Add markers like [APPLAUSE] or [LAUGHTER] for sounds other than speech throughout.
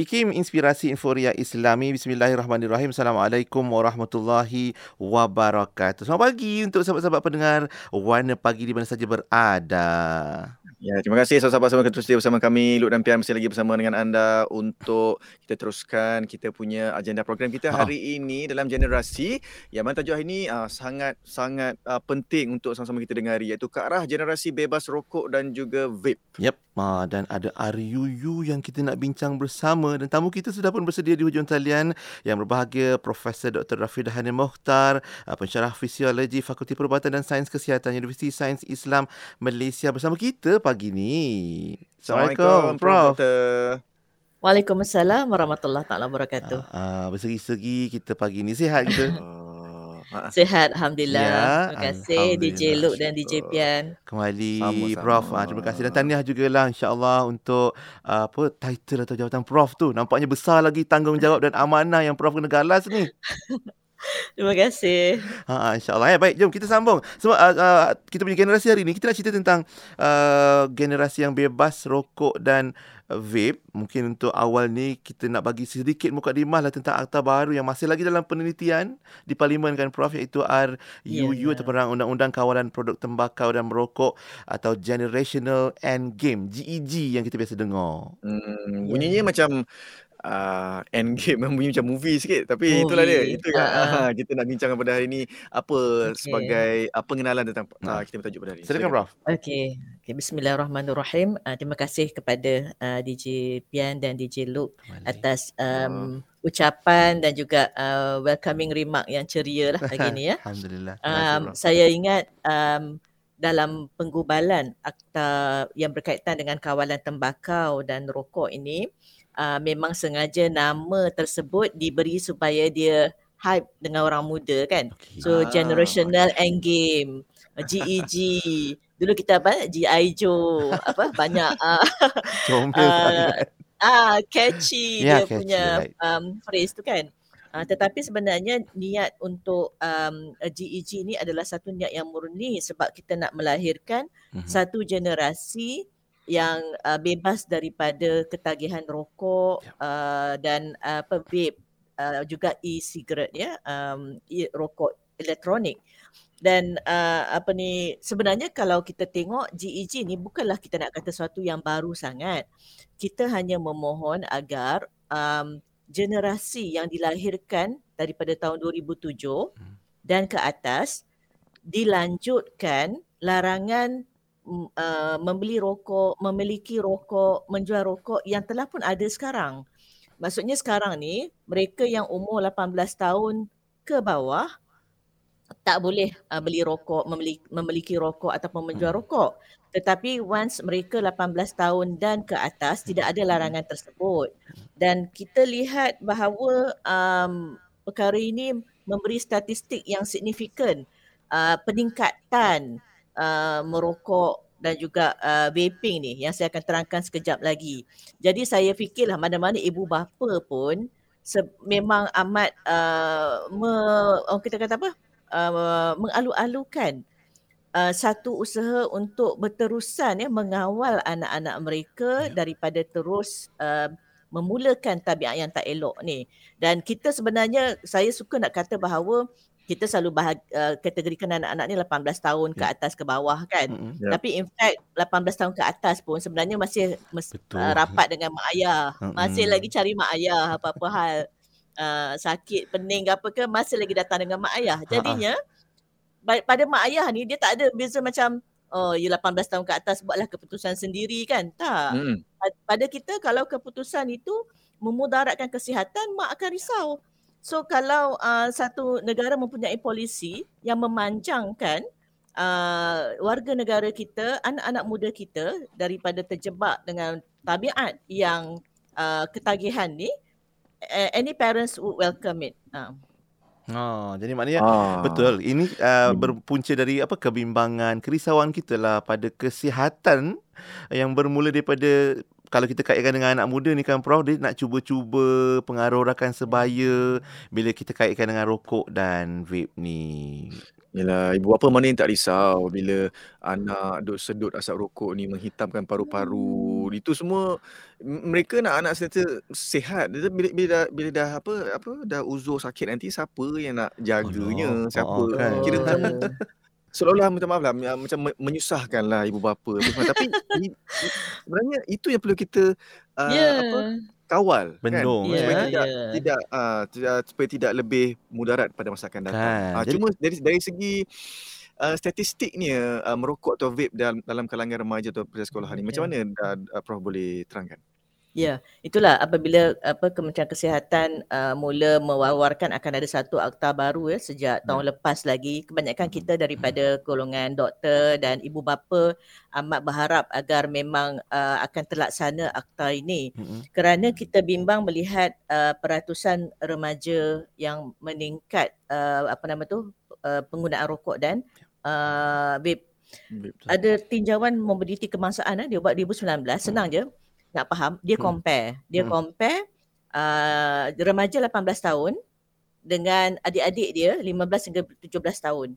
IKIM Inspirasi Inforia Islami. Bismillahirrahmanirrahim. Assalamualaikum warahmatullahi wabarakatuh. Selamat pagi untuk sahabat-sahabat pendengar Warna Pagi di mana saja berada. Ya, terima kasih sahabat-sahabat semua terus setia bersama kami. Luk dan Pian masih lagi bersama dengan anda untuk kita teruskan kita punya agenda program kita hari ini dalam generasi yang mana tajuk hari ini uh, sangat sangat uh, penting untuk sama-sama kita dengari iaitu ke arah generasi bebas rokok dan juga vape. Yep, uh, dan ada Aryuyu yang kita nak bincang bersama dan tamu kita sudah pun bersedia di hujung talian yang berbahagia Profesor Dr. Rafid Hanim Mohtar, uh, pensyarah fisiologi Fakulti Perubatan dan Sains Kesihatan Universiti Sains Islam Malaysia bersama kita pagi ni. Assalamualaikum, Prof. Dr. Waalaikumsalam warahmatullahi taala wabarakatuh. Ah, uh, bersegi-segi kita pagi ni sihat kita. [LAUGHS] Sihat Alhamdulillah. Ya, terima kasih DJ Luke dan DJ Pian. Kembali Sama-sama. Prof. Ah, terima kasih dan tahniah juga lah insyaAllah untuk uh, apa title atau jawatan Prof tu. Nampaknya besar lagi tanggungjawab dan amanah yang Prof kena galas ni. [LAUGHS] Terima kasih. Ha, InsyaAllah. Ya, baik, jom kita sambung. Sebab uh, uh, kita punya generasi hari ini, kita nak cerita tentang uh, generasi yang bebas rokok dan vape. Mungkin untuk awal ni, kita nak bagi sedikit mukadimah lah tentang akta baru yang masih lagi dalam penelitian di Parlimen kan, Prof. Iaitu RUU yeah, atau yeah. Undang-Undang Kawalan Produk Tembakau dan Merokok atau Generational Endgame, GEG yang kita biasa dengar. Hmm, bunyinya yeah. macam uh, Endgame yang bunyi macam movie sikit tapi movie. itulah dia itu uh-huh. [LAUGHS] uh, kita nak bincang pada hari ini apa okay. sebagai uh, pengenalan tentang uh, kita bertajuk pada hari ini silakan prof okey okay, bismillahirrahmanirrahim uh, terima kasih kepada uh, DJ Pian dan DJ Luke Malik. atas um, oh. ucapan dan juga uh, welcoming remark yang ceria lah hari [LAUGHS] ini ya alhamdulillah um, saya ingat um, dalam penggubalan akta yang berkaitan dengan kawalan tembakau dan rokok ini uh, memang sengaja nama tersebut diberi supaya dia hype dengan orang muda kan. Okay. So ah. generational end game, GEG. Dulu kita apa? GI Joe, apa banyak [LAUGHS] uh, uh, ah catchy yeah, dia catchy, punya right. um, phrase tu kan. Uh, tetapi sebenarnya niat untuk um, GEG ni adalah satu niat yang murni sebab kita nak melahirkan mm-hmm. satu generasi yang uh, bebas daripada ketagihan rokok yeah. uh, dan uh, apa vape uh, juga e-cigarette ya um, e- rokok elektronik dan uh, apa ni sebenarnya kalau kita tengok GEG ni bukanlah kita nak kata sesuatu yang baru sangat kita hanya memohon agar um, generasi yang dilahirkan daripada tahun 2007 hmm. dan ke atas dilanjutkan larangan uh, membeli rokok, memiliki rokok, menjual rokok yang telah pun ada sekarang. Maksudnya sekarang ni mereka yang umur 18 tahun ke bawah tak boleh uh, beli rokok, memiliki, memiliki rokok ataupun menjual hmm. rokok. Tetapi once mereka 18 tahun dan ke atas tidak ada larangan tersebut. Dan kita lihat bahawa um, perkara ini memberi statistik yang signifikan uh, peningkatan uh, merokok dan juga uh, vaping ni yang saya akan terangkan sekejap lagi. Jadi saya fikirlah mana-mana ibu bapa pun se- memang amat uh, me- oh, kita kata apa? Uh, mengalu-alukan uh, satu usaha untuk berterusan ya mengawal anak-anak mereka ya. daripada terus uh, memulakan tabiat yang tak elok ni. Dan kita sebenarnya saya suka nak kata bahawa kita selalu bahag, uh, kategorikan anak-anak ni 18 tahun ke ya. atas ke bawah kan. Mm-hmm. Yep. Tapi in fact 18 tahun ke atas pun sebenarnya masih mes, uh, rapat dengan mak ayah. Mm-hmm. Masih lagi cari mak ayah apa-apa hal. Uh, sakit, pening apa ke masih lagi datang dengan mak ayah. Jadinya uh-huh. pada mak ayah ni dia tak ada beza macam oh ya 18 tahun ke atas buatlah keputusan sendiri kan. Tak. Mm. Pada kita kalau keputusan itu memudaratkan kesihatan mak akan risau. So kalau uh, satu negara mempunyai polisi yang memanjangkan uh, warga negara kita, anak-anak muda kita daripada terjebak dengan tabiat yang uh, ketagihan ni, any parents would welcome it. Uh. Oh, jadi maknanya ah. betul. Ini uh, berpunca dari apa kebimbangan, kerisauan kita lah pada kesihatan yang bermula daripada kalau kita kaitkan dengan anak muda ni kan Prof dia nak cuba-cuba pengaruh rakan sebaya bila kita kaitkan dengan rokok dan vape ni. Yalah, ibu bapa mana yang tak risau bila anak duk sedut asap rokok ni menghitamkan paru-paru. Hmm. Itu semua mereka nak anak sentiasa sihat. Bila, bila dah bila dah apa apa dah uzur sakit nanti siapa yang nak jaganya? Allah. Siapa? Oh, kan. Kira macam. [LAUGHS] seolah-olah minta maaf lah macam me- menyusahkanlah ibu bapa apa semua. Tapi [LAUGHS] i- sebenarnya itu yang perlu kita uh, Ya. apa kawal Bendung, kan Ya, supaya eh. tidak ya. tidak uh, tidak supaya tidak lebih mudarat pada masa akan datang. Kan. Uh, Jadi- cuma dari dari segi uh, statistiknya uh, merokok atau vape dalam dalam kalangan remaja atau pelajar sekolah ni macam mana uh, uh, Prof boleh terangkan? Ya, itulah apabila apa Kementerian Kesihatan uh, mula mewawarkan akan ada satu akta baru ya sejak tahun lepas lagi. Kebanyakan Hmm. kita daripada golongan doktor dan ibu bapa amat berharap agar memang uh, akan terlaksana akta ini. Mm-mm. kerana kita bimbang melihat uh, peratusan remaja yang meningkat uh, apa nama tu uh, penggunaan rokok dan uh, vape. Ada tinjauan mobiliti kebangsaan eh, dia buat 2019 senang je nak faham dia Hmm. compare dia Hmm. compare uh, remaja 18 tahun dengan adik-adik dia 15 hingga 17 tahun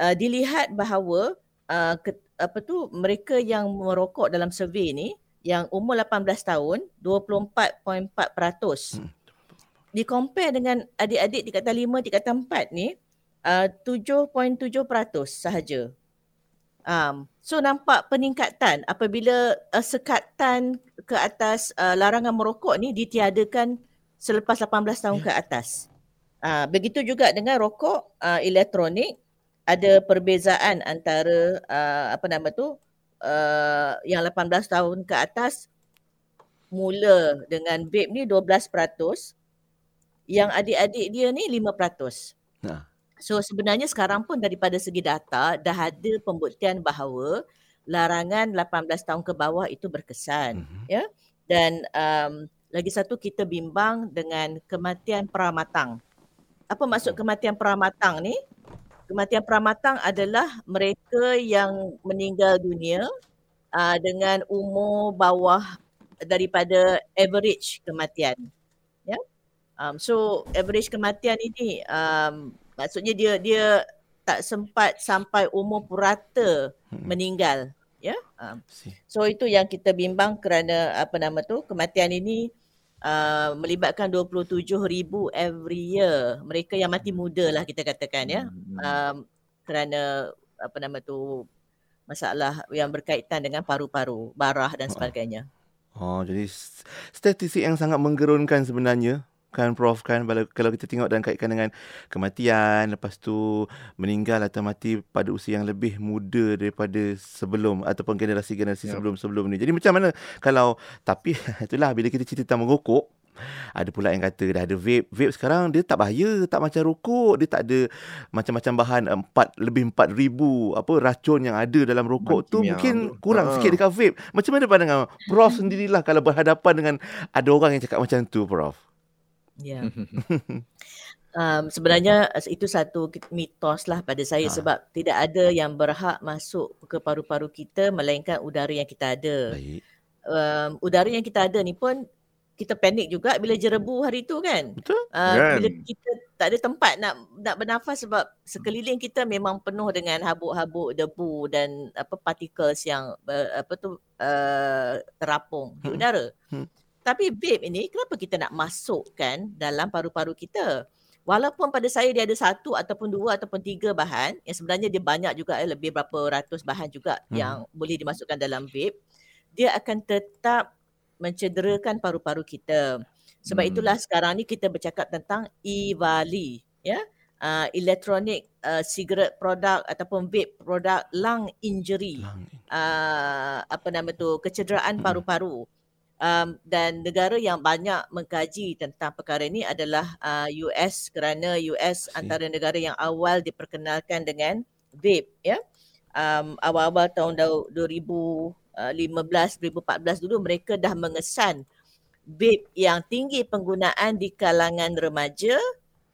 uh, dilihat bahawa uh, ke, apa tu mereka yang merokok dalam survey ni yang umur 18 tahun 24.4% Hmm. di compare dengan adik-adik tingkatan 5 tingkatan 4 ni uh, 7.7% sahaja Um, so nampak peningkatan apabila uh, sekatan ke atas uh, larangan merokok ni ditiadakan selepas 18 tahun ke atas. Uh, begitu juga dengan rokok uh, elektronik ada perbezaan antara uh, apa nama tu uh, yang 18 tahun ke atas mula dengan vape ni 12%, yang adik-adik dia ni 5%. Nah. So sebenarnya sekarang pun daripada segi data dah ada pembuktian bahawa larangan 18 tahun ke bawah itu berkesan Mhm. ya dan um, lagi satu kita bimbang dengan kematian pramatang. Apa maksud kematian pramatang ni? Kematian pramatang adalah mereka yang meninggal dunia uh, dengan umur bawah daripada average kematian. Ya. Um, so average kematian ini um, maksudnya dia dia tak sempat sampai umur purata Mm-mm. meninggal. Ya. Si. So itu yang kita bimbang kerana apa nama tu kematian ini uh, melibatkan 27,000 every year. Mereka yang mati muda lah kita katakan ya. Hmm. Um, kerana apa nama tu masalah yang berkaitan dengan paru-paru, barah dan Ha. sebagainya. Oh, jadi s- statistik yang sangat menggerunkan sebenarnya kan Prof kan kalau, kita tengok dan kaitkan dengan kematian lepas tu meninggal atau mati pada usia yang lebih muda daripada sebelum ataupun generasi-generasi Yup. sebelum-sebelum ni. Jadi macam mana kalau tapi [LAUGHS] itulah bila kita cerita tentang merokok ada pula yang kata dah ada vape. Vape sekarang dia tak bahaya, tak macam rokok. Dia tak ada macam-macam bahan empat lebih 4000 apa racun yang ada dalam rokok Bahan tu mungkin kurang Ha. sikit dekat vape. Macam mana pandangan Prof sendirilah kalau berhadapan dengan ada orang yang cakap macam tu Prof? Ya. [LAUGHS] Um, sebenarnya itu satu mitos lah pada saya Ha. sebab tidak ada yang berhak masuk ke paru-paru kita melainkan udara yang kita ada. Baik. Um, udara yang kita ada ni pun kita panik juga bila jerebu hari tu kan. Betul? Uh, Kan? bila kita tak ada tempat nak nak bernafas sebab sekeliling kita memang penuh dengan habuk-habuk debu dan apa particles yang uh, apa tu uh, terapung di Hmm. udara. Hmm. Tapi vape ini kenapa kita nak masukkan dalam paru-paru kita? Walaupun pada saya dia ada satu ataupun dua ataupun tiga bahan yang sebenarnya dia banyak juga eh, lebih berapa ratus bahan juga Hmm. yang boleh dimasukkan dalam vape, dia akan tetap mencederakan paru-paru kita. Sebab Hmm. itulah sekarang ni kita bercakap tentang e-vali ya. Uh, electronic uh, cigarette product ataupun vape product lung injury Lang. uh, apa nama tu kecederaan Mm-mm. paru-paru. Um, dan negara yang banyak mengkaji tentang perkara ini adalah uh, US kerana US see. antara negara yang awal diperkenalkan dengan vape ya. Um, awal-awal tahun dau- 2015 2014 dulu mereka dah mengesan vape yang tinggi penggunaan di kalangan remaja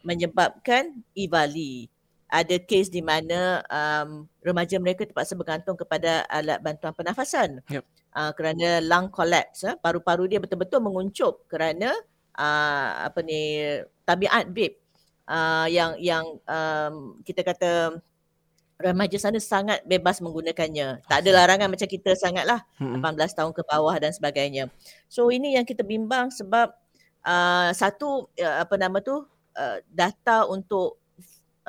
menyebabkan e-vali. Ada kes di mana um, remaja mereka terpaksa bergantung kepada alat bantuan pernafasan Yep. uh, kerana lung collapse. Uh, paru-paru dia betul-betul menguncup kerana uh, apa ni tabiat vape uh, yang yang um, kita kata remaja sana sangat bebas menggunakannya. Tak ada larangan macam kita sangatlah Mm-mm. 18 tahun ke bawah dan sebagainya. So ini yang kita bimbang sebab uh, satu uh, apa nama tu uh, data untuk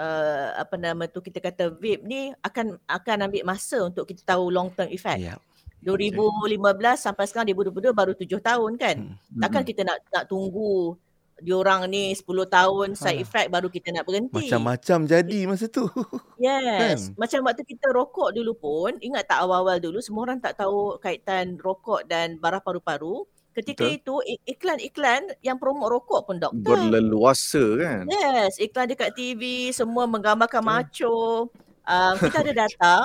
uh, apa nama tu kita kata vape ni akan akan ambil masa untuk kita tahu long term effect. Ya. 2015 sampai sekarang 2022 baru 7 tahun kan. Hmm. Takkan kita nak nak tunggu diorang ni 10 tahun side Ha. effect baru kita nak berhenti. Macam-macam jadi masa tu. [LAUGHS] Yes. Kan? Macam waktu kita rokok dulu pun, ingat tak awal-awal dulu semua orang tak tahu kaitan rokok dan barah paru-paru. Ketika Betul. itu ik- iklan-iklan yang promote rokok pun doktor. Berleluasa kan. Yes, iklan dekat TV semua menggambarkan Betul. macho. Uh, kita ada data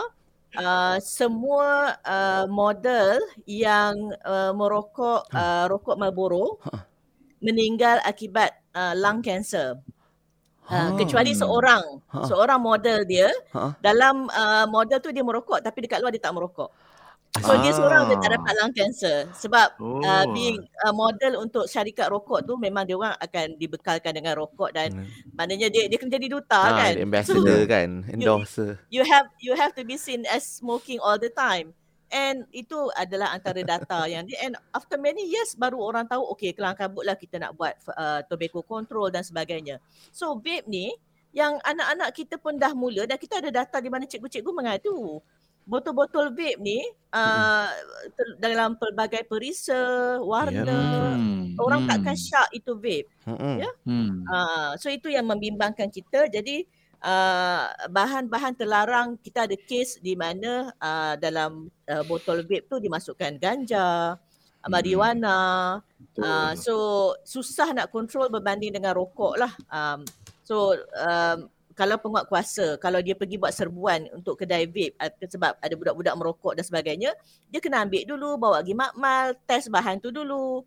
uh, [LAUGHS] semua uh, model yang uh, merokok uh, rokok Marlboro meninggal akibat uh, lung cancer. Uh, Ha. kecuali seorang, Ha. seorang model dia Ha. dalam uh, model tu dia merokok tapi dekat luar dia tak merokok. So dia Ah. seorang dia tak dapat lung cancer sebab Oh. uh, being uh, model untuk syarikat rokok tu memang dia orang akan dibekalkan dengan rokok dan maknanya dia dia kena jadi duta Ah, kan. ambassador [LAUGHS] kan, endorser. You have you have to be seen as smoking all the time. And itu adalah antara data yang dia and after many years baru orang tahu okay kelang kabut lah kita nak buat uh, tobacco control dan sebagainya. So vape ni yang anak-anak kita pun dah mula dan kita ada data di mana cikgu-cikgu mengadu botol-botol vape ni uh, ter- dalam pelbagai perisa, warna, Hmm. orang Hmm. takkan syak itu vape. Mm-mm. Ya. Hmm. Uh, so itu yang membimbangkan kita. Jadi uh, bahan-bahan terlarang kita ada kes di mana uh, dalam uh, botol vape tu dimasukkan ganja, Hmm. marijuana. Betul. Uh, so susah nak kontrol berbanding dengan rokok lah. Um, so um, kalau penguat kuasa, kalau dia pergi buat serbuan untuk kedai vape uh, sebab ada budak-budak merokok dan sebagainya, dia kena ambil dulu, bawa pergi makmal, test bahan tu dulu.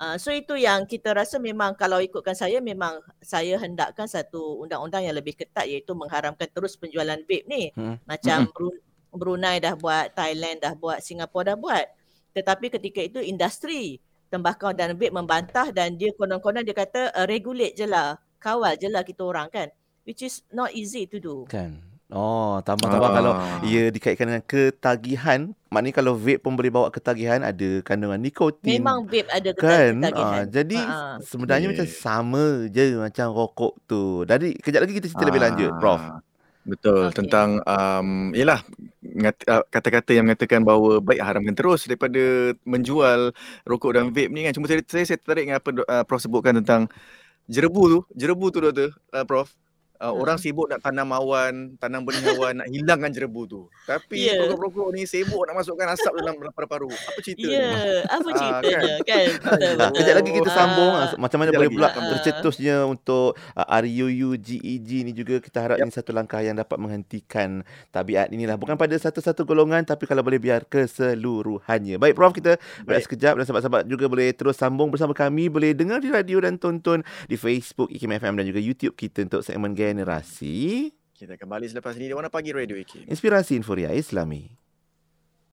Uh, so itu yang kita rasa memang kalau ikutkan saya memang saya hendakkan satu undang-undang yang lebih ketat iaitu mengharamkan terus penjualan vape ni. Hmm. Macam Bru- Brunei dah buat, Thailand dah buat, Singapura dah buat. Tetapi ketika itu industri tembakau dan vape membantah dan dia konon-konon dia kata uh, regulate je lah, kawal je lah kita orang kan. Which is not easy to do. Kan. Oh, tambah-tambah kalau Ah. ia dikaitkan dengan ketagihan, maknanya kalau vape pun boleh bawa ketagihan, ada kandungan nikotin. Memang vape ada kan ketagihan. ah, jadi Ah, sebenarnya Yeah. macam sama je macam rokok tu. Jadi kejap lagi kita cerita lebih Ah, lanjut, Prof. Betul Okey. tentang um, yalah ngat- uh, kata-kata yang mengatakan bahawa baik haramkan terus daripada menjual rokok dan vape ni kan. Cuma saya saya, saya tertarik dengan apa uh, Prof sebutkan tentang jerebu tu. Jerebu tu doktor, uh, Prof. Uh, Hmm. Orang sibuk nak tanam awan, tanam benih awan, nak hilangkan jerebu tu. Tapi Ya. perokok-perokok ni sibuk nak masukkan asap dalam paru-paru. Apa cerita Ya, ni? apa Ah, ceritanya kan? [LAUGHS] Betul, Aduh. Ah, betul. kejap lagi kita sambung Ah. ah, macam mana Kejap boleh pula sambung. tercetusnya untuk uh, RUU GEG ni juga kita harap Yap. ini satu langkah yang dapat menghentikan tabiat inilah bukan pada satu-satu golongan tapi kalau boleh biar keseluruhannya. Baik Prof kita berehat Baik. sekejap dan sahabat-sahabat juga boleh terus sambung bersama kami boleh dengar di radio dan tonton di Facebook IKIM FM dan juga YouTube kita untuk segmen generasi Kita kembali selepas ini di Warna Pagi Radio IKIM. Inspirasi Inforia Islami.